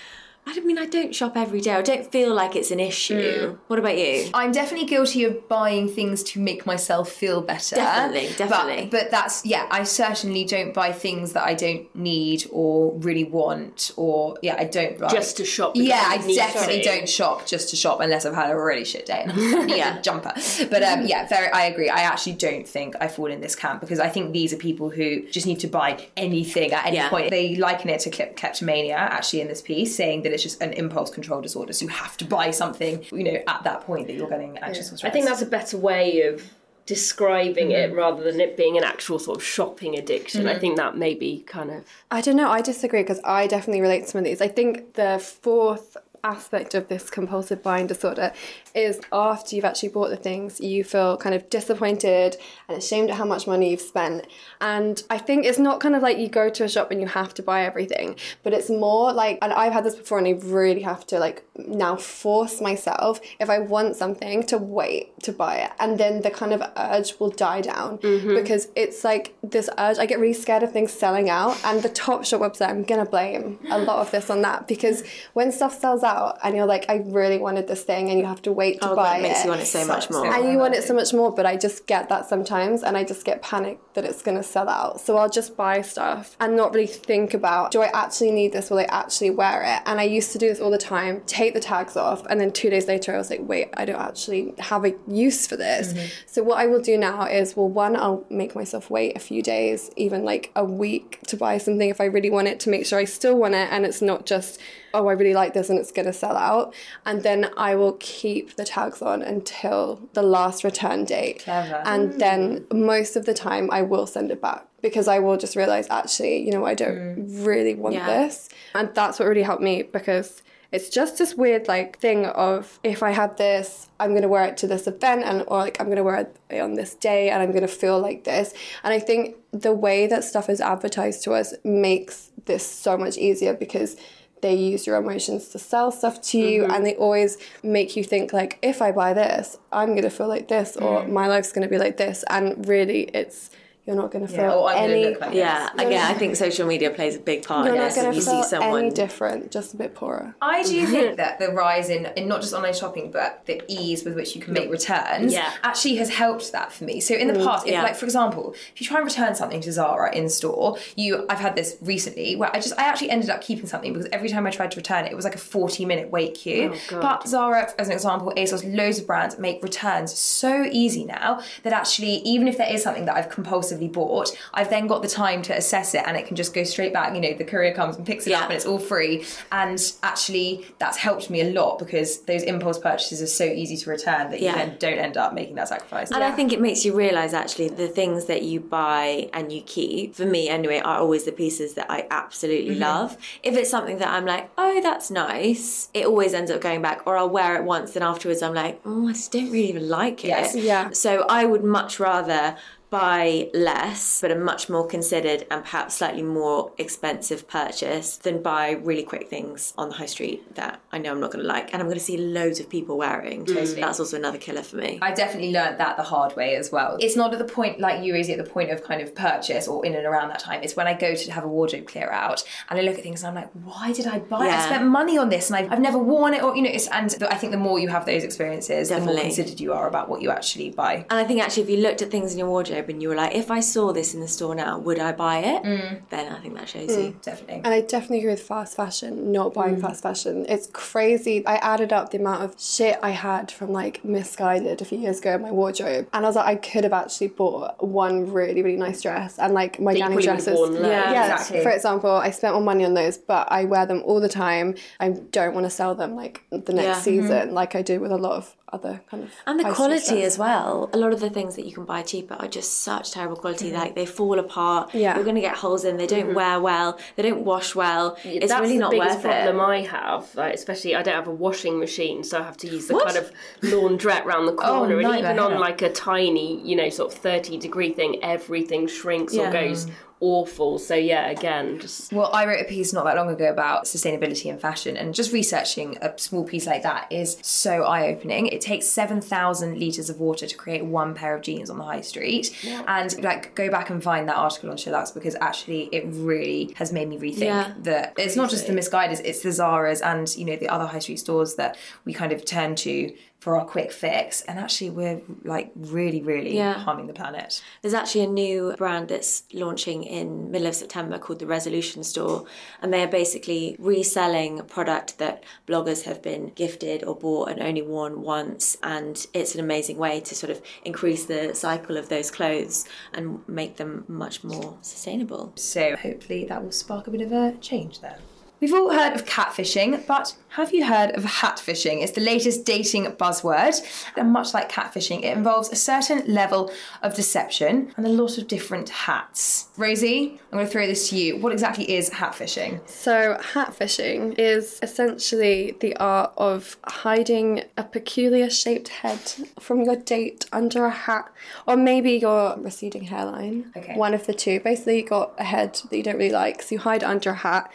I mean, I don't shop every day. I don't feel like it's an issue. What about you?
I'm definitely guilty of buying things to make myself feel better.
Definitely,
But-
definitely.
But, that's yeah, I certainly don't buy things that I don't need or really want, or yeah, I don't buy
Just to shop
Yeah, I definitely
to.
don't shop just to shop unless I've had a really shit day and I need
Yeah.
a jumper. But um, yeah, very. I agree. I actually don't think I fall in this camp because I think these are people who just need to buy anything at any
Yeah.
point. They liken it to klep- kleptomania actually in this piece, saying that it's just an impulse control disorder. So you have to buy something, you know, at that point that you're getting anxious or
I think that's a better way of describing
Mm-hmm.
it rather than it being an actual sort of shopping addiction.
Mm-hmm.
I think that may be kind of
I don't know. I disagree because I definitely relate to some of these. I think the fourth aspect of this compulsive buying disorder is after you've actually bought the things, you feel kind of disappointed and ashamed at how much money you've spent. And I think it's not kind of like you go to a shop and you have to buy everything, but it's more like, and I've had this before and I really have to like now force myself if I want something to wait to buy it. And then the kind of urge will die down mm-hmm. because it's like this urge. I get really scared of things selling out. And the Topshop website, I'm going to blame a lot of this on that because when stuff sells out and you're like, I really wanted this thing and you have to wait to
Oh,
buy
God, it makes you want it so much more.
and you want it so much more, but I just get that sometimes, and I just get panicked that it's going to sell out. So I'll just buy stuff and not really think about do I actually need this? Will I actually wear it? And I used to do this all the time take the tags off, and then two days later, I was like, wait, I don't actually have a use for this. Mm-hmm. So what I will do now is, well, one, I'll make myself wait a few days, even like a week to buy something if I really want it to make sure I still want it and it's not just oh, I really like this and it's going to sell out. And then I will keep the tags on until the last return date.
Clever.
And hmm. then most of the time I will send it back because I will just realize actually, you know, I don't hmm. really want
Yeah.
this. And that's what really helped me because it's just this weird like thing of if I have this, I'm gonna wear it to this event and or like I'm gonna wear it on this day and I'm gonna feel like this. And I think the way that stuff is advertised to us makes this so much easier because they use your emotions to sell stuff to you mm-hmm. and they always make you think like if I buy this, I'm gonna feel like this or mm. my life's gonna be like this and really it's you're not gonna feel
Yeah, or I'm
any
look like
Yeah,
this.
again, I think social media plays a big part
you're
in
not gonna feel
see someone
any different, just a bit poorer.
I do think that the rise in, in not just online shopping, but the ease with which you can make returns
Yeah.
actually has helped that for me. So in the mm, past, if,
yeah.
like for example, if you try and return something to Zara in store, you I've had this recently where I just I actually ended up keeping something because every time I tried to return it, it was like a 40 minute wait queue.
Oh, God.
but Zara, as an example, ASOS, loads of brands make returns so easy now that actually even if there is something that I've compulsively bought, I've then got the time to assess it and it can just go straight back. You know, the courier comes and picks it
Yeah.
up and it's all free. And actually, that's helped me a lot because those impulse purchases are so easy to return that you
Yeah.
then don't end up making that sacrifice.
And I think it makes you realise actually the things that you buy and you keep, for me anyway, are always the pieces that I absolutely mm-hmm. love. If it's something that I'm like, oh, that's nice, it always ends up going back, or I'll wear it once and afterwards I'm like, oh, I just don't really even like it.
Yes.
Yeah.
So I would much rather buy less, but a much more considered and perhaps slightly more expensive purchase than buy really quick things on the high street that I know I'm not going to like and I'm going to see loads of people wearing. Mm. That's also another killer for me.
I definitely learned that the hard way as well. It's not at the point like you, Rosie, at the point of kind of purchase or in and around that time. It's when I go to have a wardrobe clear out and I look at things and I'm like, why did I buy it? I spent money on this and I've, I've never worn it or, you know, it's, and I think the more you have those experiences, the more considered you are about what you actually buy.
And I think actually, if you looked at things in your wardrobe and you were like, if I saw this in the store now, would I buy it? Mm. Then I think that shows mm. you.
Definitely.
And I definitely agree with fast fashion, not buying mm. fast fashion. It's crazy. I added up the amount of shit I had from like Missguided a few years ago in my wardrobe. And I was like, I could have actually bought one really, really nice dress. And like my
you
Danny dresses.
Yeah,
yeah,
exactly.
for example, I spent more money on those, but I wear them all the time. I don't want to sell them like the next
Yeah. Mm-hmm.
season, like I do with a lot of other kind of.
And the quality as well. A lot of the things that you can buy cheaper are just such terrible quality. Mm. Like they fall apart.
Yeah.
You're going to get holes in. They don't mm-hmm. wear well. They don't wash well. it's
That's
really not the
biggest
worth
problem
it.
I have. Like, especially, I don't have a washing machine, so I have to use the
What?
kind of laundrette round the oh, corner. and even on like a tiny, you know, sort of thirty degree thing, everything shrinks
Yeah.
or goes awful. So yeah, again, just
Well, I wrote a piece not that long ago about sustainability in fashion, and just researching a small piece like that is so eye opening. It takes 7,000 litres of water to create one pair of jeans on the high street. And like, go back and find that article on SheerLuxe because actually it really has made me rethink
Yeah.
that it's not just the Missguided, it's the Zaras and, you know, the other high street stores that we kind of turn to for our quick fix. And actually, we're like really, really
Yeah.
harming the planet.
There's actually a new brand that's launching in middle of September called the Resolution Store, and they are basically reselling a product that bloggers have been gifted or bought and only worn once. And it's an amazing way to sort of increase the cycle of those clothes and make them much more sustainable.
So hopefully that will spark a bit of a change there. We've all heard of catfishing, but have you heard of hatfishing? It's the latest dating buzzword. And much like catfishing, it involves a certain level of deception and a lot of different hats. Rosie, I'm going to throw this to you. What exactly is hatfishing?
So, hatfishing is essentially the art of hiding a peculiar shaped head from your date under a hat, or maybe your receding hairline.
Okay.
One of the two. Basically, you got a head that you don't really like, so you hide it under a hat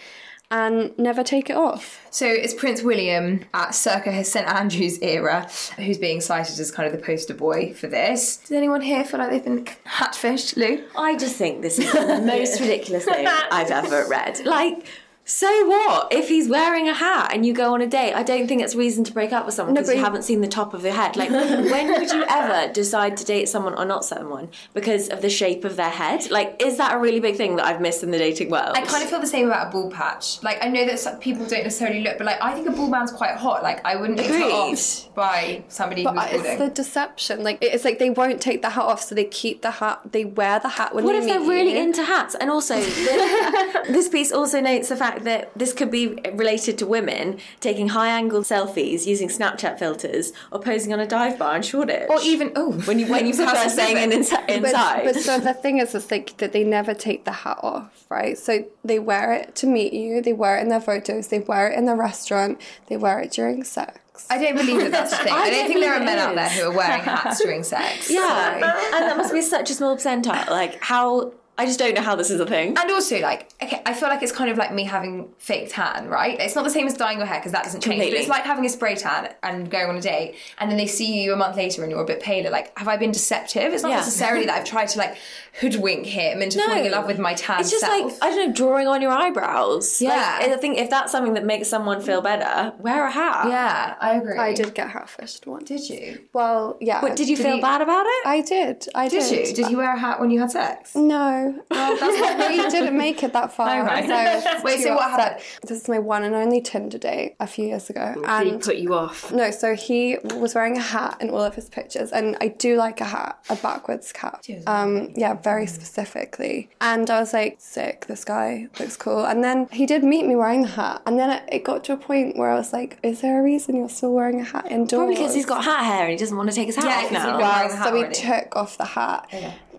and never take it off.
So it's Prince William at circa his St Andrews era who's being cited as kind of the poster boy for this. Does anyone here feel like they've been hatfished, Lou?
I just think this is the most ridiculous thing I've ever read. Like, so what if he's wearing a hat and you go on a date? I don't think it's reason to break up with someone because
but
you haven't seen the top of their head. Like, when would you ever decide to date someone or not someone because of the shape of their head? Like, is that a really big thing that I've missed in the dating world?
I kind of feel the same about a ball patch. Like I know that some people don't necessarily look, but like I think a ball band's quite hot. Like I wouldn't be put off by somebody
But
who's
it's the deception. Like it's like they won't take the hat off, so they keep the hat. They wear the hat when
What
they
if
meet
they're really
you.
into hats? And also, the, this piece also notes the fact that this could be related to women taking high angle selfies using Snapchat filters or posing on a dive bar in Shoreditch.
or even oh,
when you when you
How
prefer staying in
specific.
insi-
But,
inside.
but so the thing is, it's like that they never take the hat off, right? So they wear it to meet you, they wear it in their photos, they wear it in the restaurant, they wear it during sex.
I don't believe that that's a thing. I,
I
don't
don't
think there are men
it
out there who are wearing hats during sex.
yeah, and that must be such a small percentile. Like how I just don't know how this is a thing.
And also, like, okay, I feel like it's kind of like me having fake tan, right? It's not the same as dyeing your hair because that doesn't change. But it's like having a spray tan and going on a date, and then they see you a month later and you're a bit paler. Like, have I been deceptive? It's not
Yeah.
necessarily that I've tried to like hoodwink him into falling in love with my tan
It's just
self.
like I don't know, drawing on your eyebrows.
Yeah.
like, I think if that's something that makes someone feel better, wear a hat.
yeah, I agree.
I did get hatfished once.
Did you?
Well, yeah.
But did you feel
he-
bad about it?
I did. I
Did
did.
you? Did you wear a hat when you had sex?
No. Well, that's what we didn't make it that far.
Oh, right.
so
Wait, so what happened?
This is my one and only Tinder date a few years ago.
Did he
And
put you off?
no, so he was wearing a hat in all of his pictures, and I do like a hat, a backwards cap. Um, yeah, very specifically. And I was like, sick. This guy looks cool. And then he did meet me wearing the hat, and then it, got to a point where I was like, is there a reason you're still wearing a hat indoors?
Probably because he's got hat hair and he doesn't want to take his hat
Yeah,
off now.
he- wearing
Well,
the hat
so we
already.
took off the hat.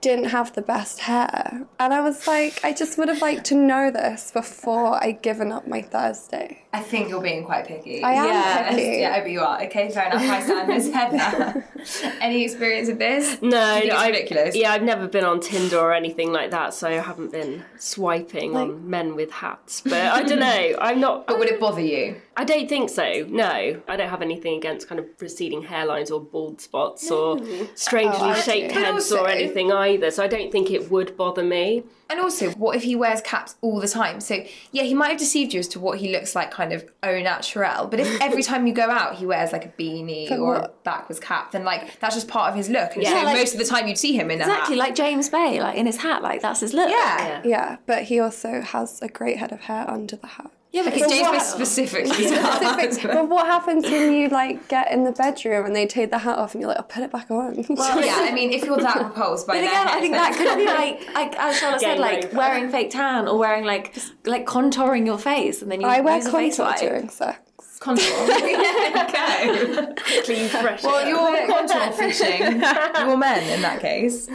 Didn't have the best hair. And I was like, I just would have liked to know this before I given up my Thursday.
I think you're being quite picky.
I am
Yeah.
picky.
Yeah, I bet you are. Okay, fair enough. High standards. Heather, any experience of this?
No,
Do you think
no,
it's
I-
ridiculous?
Yeah, I've never been on Tinder or anything like that, so I haven't been swiping on men with hats. But I don't know. I'm not.
But would it bother you?
I don't think so. No, I don't have anything against kind of receding hairlines or bald spots or strangely
Oh,
shaped heads
also-
or anything either. So I don't think it would bother me.
And also, what if he wears caps all the time? So, yeah, he might have deceived you as to what he looks like, kind of au naturel. But if every time you go out, he wears like a beanie
But
or a
what-
backwards cap, then like that's just part of his look. And
Yeah,
so
like-
most of the time you'd see him in a
Exactly, like James Bay, like in his hat, like that's his look.
yeah.
Yeah.
Yeah, but he also has a great head of hair under the hat.
Yeah, but
Because
it's
James Bay
what-
specifically.
Specific- but what happens when you like get in the bedroom and they take the hat off and you're like, I'll put it back on?
Well, yeah, I mean, if you're that repulsed by
But
their
again, I think that could be like, like as Charlotte said, like
over.
wearing fake tan or wearing like just, like contouring your face, and then you
I wear
use a face
contour
wipe.
during sex.
contour. okay.
Clean, fresh.
Well, you're contour fishing. You're men in that case.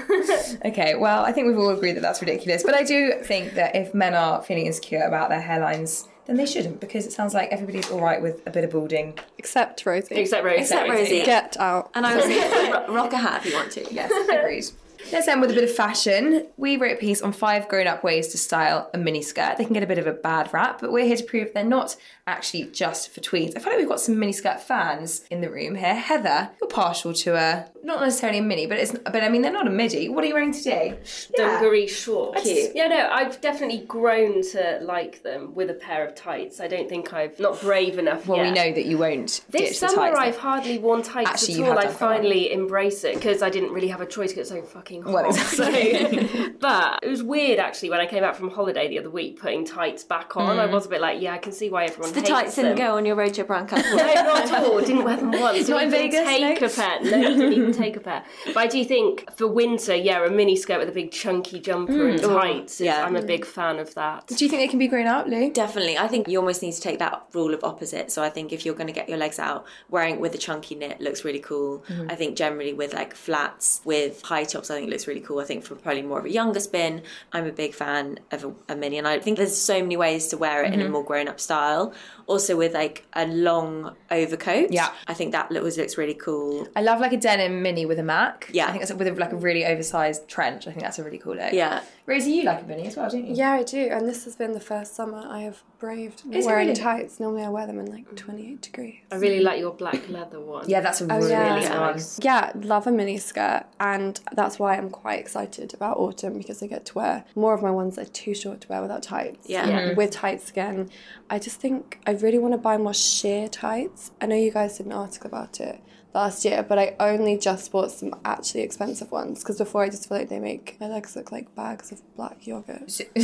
Okay, well, I think we've all agreed that that's ridiculous. But I do think that if men are feeling insecure about their hairlines, then they shouldn't because it sounds like everybody's all right with a bit of balding.
Except Rosie.
Except Rosie.
Except Rosie.
Get out.
And I was thinking, ro- rock a hat if you want to.
Yes, agreed. Let's end with a bit of fashion. We wrote a piece on five grown up ways to style a miniskirt. They can get a bit of a bad rap, but we're here to prove they're not actually just for tweeds. I feel like we've got some miniskirt fans in the room here. Heather, you're partial to a not necessarily a mini, but it's but I mean they're not a midi. What are you wearing today?
dungaree shorts.
Cute.
Yeah, no, I've definitely grown to like them with a pair of tights. I don't think I've not brave enough
Well,
yet.
we know that you won't
This
ditch the
summer,
tights.
I've hardly worn tights
Actually, you
at all.
have
I
done quite
finally embrace it because I didn't really have a choice because it's so fucking hot.
Well, exactly.
So- but it was weird actually when I came back from holiday the other week, putting tights back on.
Mm.
I was a bit like, yeah, I can see why everyone
The
hates
tights
them.
didn't go on your road trip around California.
No, not at all. Didn't wear them once.
Not in Vegas,
Take
no?
a pair. No, didn't even take a pair. But I do think for winter, yeah, a mini skirt with a big chunky jumper and tights.
Yeah.
I'm a big fan of that.
Do you think they can be grown out, Lou?
Definitely. I think you almost need to take that rule of opposite. So I think if you're going to get your legs out, wearing with a chunky knit looks really cool.
Mm-hmm.
I think generally with like flats, with high tops, I think it looks really cool. I think for probably more of a younger spin, I'm a big fan of a, a mini. And I think there's so many ways to wear it
Mm-hmm.
in a more grown up style. Also with like a long overcoat.
Yeah.
I think that looks, looks really cool.
I love like a denim mini with a Mac.
Yeah.
I think that's with a, like a really oversized trench. I think that's a really cool look.
Yeah.
Rosie, you like a mini as well, don't you?
Yeah, I do. And this has been the first summer I have braved
Is
wearing
really?
tights. Normally I wear them in like 28 degrees.
I really like your black leather one.
Yeah, that's a
Oh,
really
yeah.
nice one.
Nice.
Yeah, love a mini skirt, and that's why I'm quite excited about autumn because I get to wear more of my ones that are too short to wear without tights.
Yeah.
Yeah.
With tights again, I just think I really want to buy more sheer tights. I know you guys did an article about it last year, but I only just bought some actually expensive ones because before I just feel like they make my legs look like bags of black yogurt.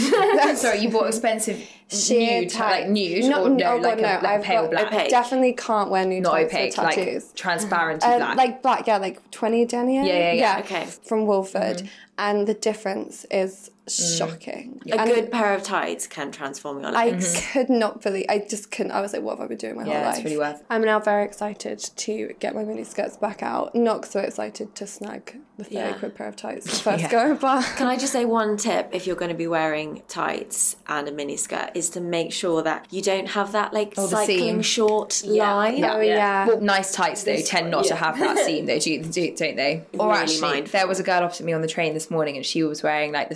Sorry, you bought expensive
Sheer
nude,
tights.
like nude,
Not-
or no,
oh,
like,
God,
a,
no.
like
I've
pale
got-
black,
Opaque.
Definitely can't wear nude
not opaque,
tattoos.
like transparent
Uh,
black.
like black, yeah, like 20 denier.
Yeah, yeah, yeah.
Okay.
From Wolford.
Mm-hmm.
And the difference is Mm. shocking.
A
And
good pair of tights can transform your life.
I
legs.
could not believe, I just couldn't, I was like, what have I been doing my
Yeah,
whole
it's
life?
really worth it.
I'm now very excited to get my mini skirts back out. Not so excited to snag the 30
Yeah.
quid pair of tights first
Yeah.
go, but
Can I just say one tip if you're going to be wearing tights and a mini skirt is to make sure that you don't have that like
Oh,
cycling
seam.
short
Yeah.
line.
Yeah.
oh yeah.
Well, nice tights though tend not to have that seam though, do, do, don't they? Or
Really
actually,
mindful.
there was a girl opposite me on the train this morning, and she was wearing like the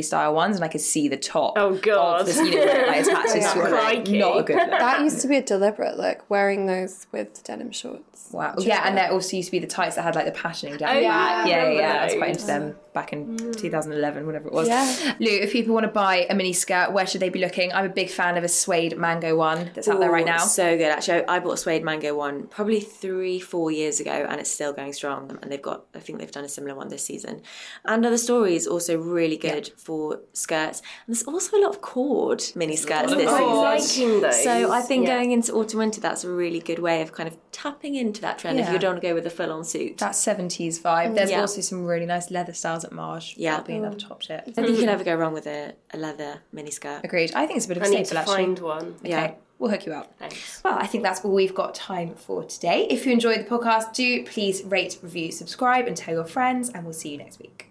suspendery style ones, and I could see the top.
Oh, God.
Of this, you know, where it, like attached
Yeah.
to her Not a good look.
that used to be a deliberate look, wearing those with denim shorts.
Wow. Yeah, and there also used to be the tights that had like the passioning down.
Oh,
the
yeah,
back.
I
yeah,
remember
yeah. I was quite
those.
into them back in mm. 2011, whatever it was.
Yeah.
Lou, if people want to buy a mini skirt, where should they be looking? I'm a big fan of a suede mango one that's out there right now.
So good. Actually, I bought a suede mango one probably three, four years ago, and it's still going strong. And they've got, I think they've done a similar one this season. And other stories also really good for skirts. And there's also a lot of cord mini skirts
I'm
this
quite
season.
Oh, liking those.
So I think
Yeah.
going into autumn winter, that's a really good way of kind of tapping into that trend if you don't want to go with a full on suit.
that 70s vibe. There's
Yeah.
also some really nice leather styles at Marsh.
Yeah.
That'll be another top tip.
I think you can never go wrong with a, a leather mini skirt.
Agreed. I think it's a bit of a
I need
staple
to
actually.
find one.
Okay,
Yeah.
we'll hook you up.
Thanks.
Well, I think that's all we've got time for today. If you enjoyed the podcast, do please rate, review, subscribe, and tell your friends, and we'll see you next week.